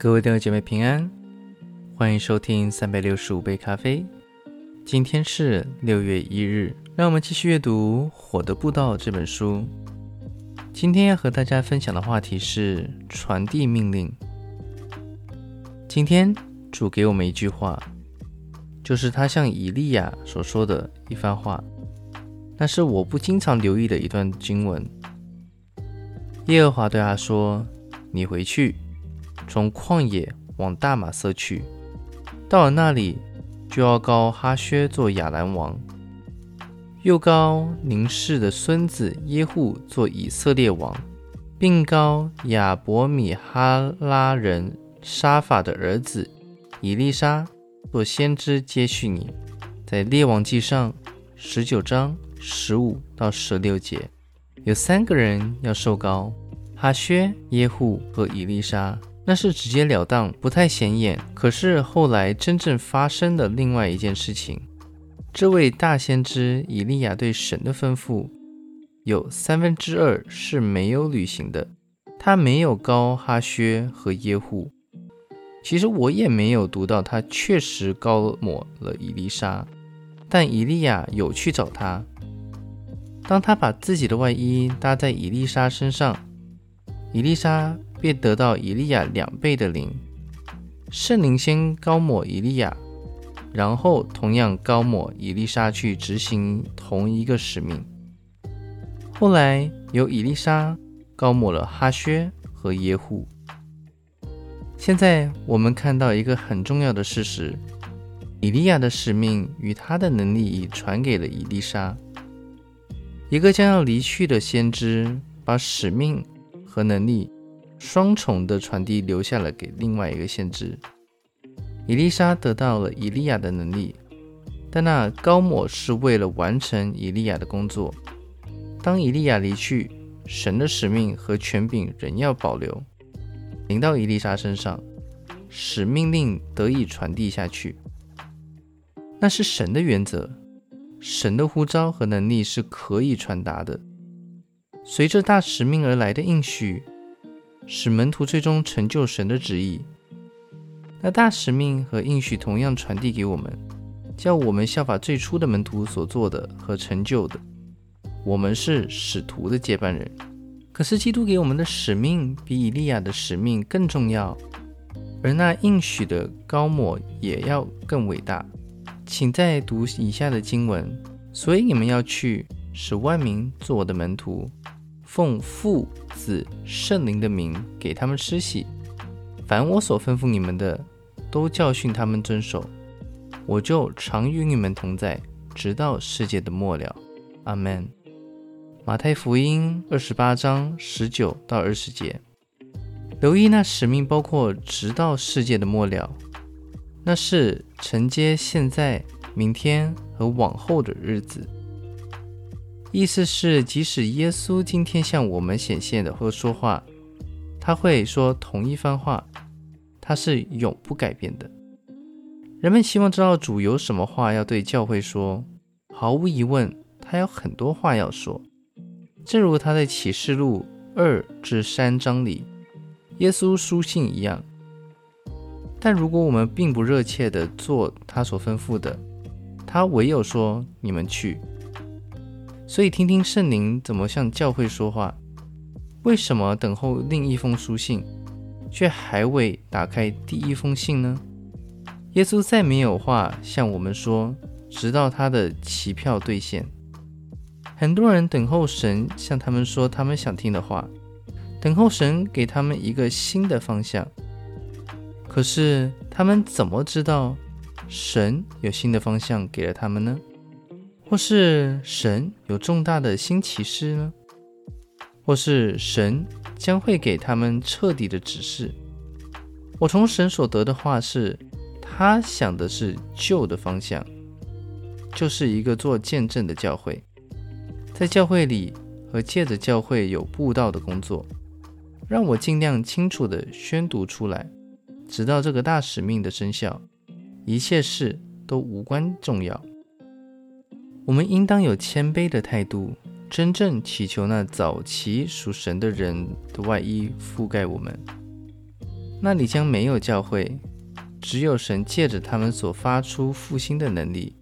各位弟兄姐妹平安，欢迎收听三百六十五杯咖啡。今天是六月一日，让我们继续阅读《火的步道》这本书。今天要和大家分享的话题是传递命令。今天主给我们一句话，就是他向以利亚所说的一番话。那是我不经常留意的一段经文。耶和华对他说：“你回去，从旷野往大马色去，到了那里，就要高哈薛做亚兰王，又高宁氏的孙子耶户做以色列王，并高亚伯米哈拉人沙法的儿子以利沙做先知接续你。”在列王记上十九章。十五到十六节，有三个人要受膏：哈薛、耶户和以利沙。那是直截了当，不太显眼。可是后来真正发生的另外一件事情，这位大先知以利亚对神的吩咐，有三分之二是没有履行的。他没有高哈薛和耶户。其实我也没有读到他确实高抹了以利沙，但以利亚有去找他。当他把自己的外衣搭在伊丽莎身上，伊丽莎便得到以利亚两倍的灵。圣灵先高抹以利亚，然后同样高抹伊丽莎去执行同一个使命。后来由伊丽莎高抹了哈薛和耶户。现在我们看到一个很重要的事实：以利亚的使命与他的能力已传给了伊丽莎。一个将要离去的先知，把使命和能力双重的传递留下了给另外一个先知。伊丽莎得到了伊利亚的能力，但那高抹是为了完成伊利亚的工作。当伊利亚离去，神的使命和权柄仍要保留，临到伊丽莎身上，使命令得以传递下去。那是神的原则。神的呼召和能力是可以传达的。随着大使命而来的应许，使门徒最终成就神的旨意。那大使命和应许同样传递给我们，叫我们效法最初的门徒所做的和成就的。我们是使徒的接班人。可是基督给我们的使命比以利亚的使命更重要，而那应许的高抹也要更伟大。请再读以下的经文。所以你们要去，使万民做我的门徒，奉父、子、圣灵的名给他们施洗。凡我所吩咐你们的，都教训他们遵守。我就常与你们同在，直到世界的末了。阿门。马太福音二十八章十九到二十节。留意那使命包括直到世界的末了。那是承接现在、明天和往后的日子。意思是，即使耶稣今天向我们显现的或说话，他会说同一番话，他是永不改变的。人们希望知道主有什么话要对教会说，毫无疑问，他有很多话要说。正如他在启示录二至三章里，耶稣书信一样。但如果我们并不热切地做他所吩咐的，他唯有说：“你们去。”所以，听听圣灵怎么向教会说话。为什么等候另一封书信，却还未打开第一封信呢？耶稣再没有话向我们说，直到他的期票兑现。很多人等候神向他们说他们想听的话，等候神给他们一个新的方向。可是他们怎么知道神有新的方向给了他们呢？或是神有重大的新启示呢？或是神将会给他们彻底的指示？我从神所得的话是，他想的是旧的方向，就是一个做见证的教会，在教会里和借着教会有布道的工作，让我尽量清楚的宣读出来。直到这个大使命的生效，一切事都无关重要。我们应当有谦卑的态度，真正祈求那早期属神的人的外衣覆盖我们。那里将没有教会，只有神借着他们所发出复兴的能力。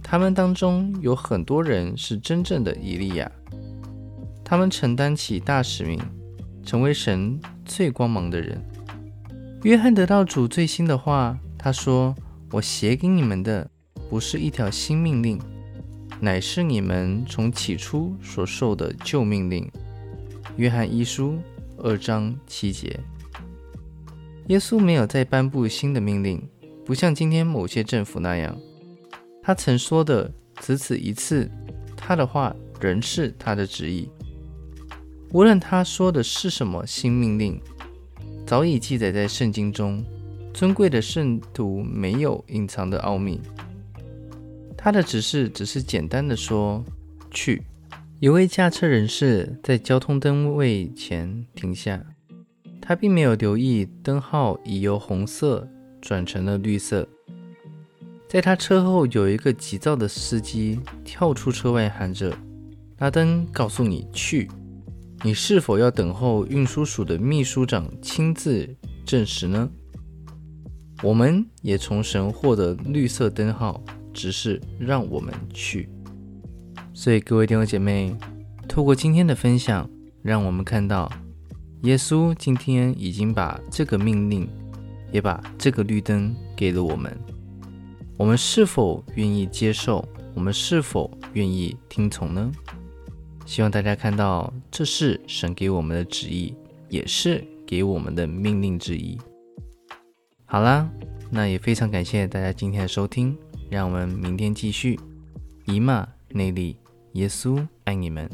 他们当中有很多人是真正的以利亚，他们承担起大使命，成为神最光芒的人。约翰得到主最新的话，他说：“我写给你们的不是一条新命令，乃是你们从起初所受的旧命令。”约翰一书二章七节。耶稣没有再颁布新的命令，不像今天某些政府那样。他曾说的只此一次，他的话仍是他的旨意。无论他说的是什么新命令。早已记载在圣经中，尊贵的圣徒没有隐藏的奥秘。他的指示只是简单的说：“去。”一位驾车人士在交通灯位前停下，他并没有留意灯号已由红色转成了绿色。在他车后有一个急躁的司机跳出车外，喊着：“拉登告诉你去。”你是否要等候运输署的秘书长亲自证实呢？我们也从神获得绿色灯号，只是让我们去。所以，各位弟兄姐妹，透过今天的分享，让我们看到耶稣今天已经把这个命令，也把这个绿灯给了我们。我们是否愿意接受？我们是否愿意听从呢？希望大家看到，这是神给我们的旨意，也是给我们的命令之一。好啦，那也非常感谢大家今天的收听，让我们明天继续。姨妈内利耶稣爱你们。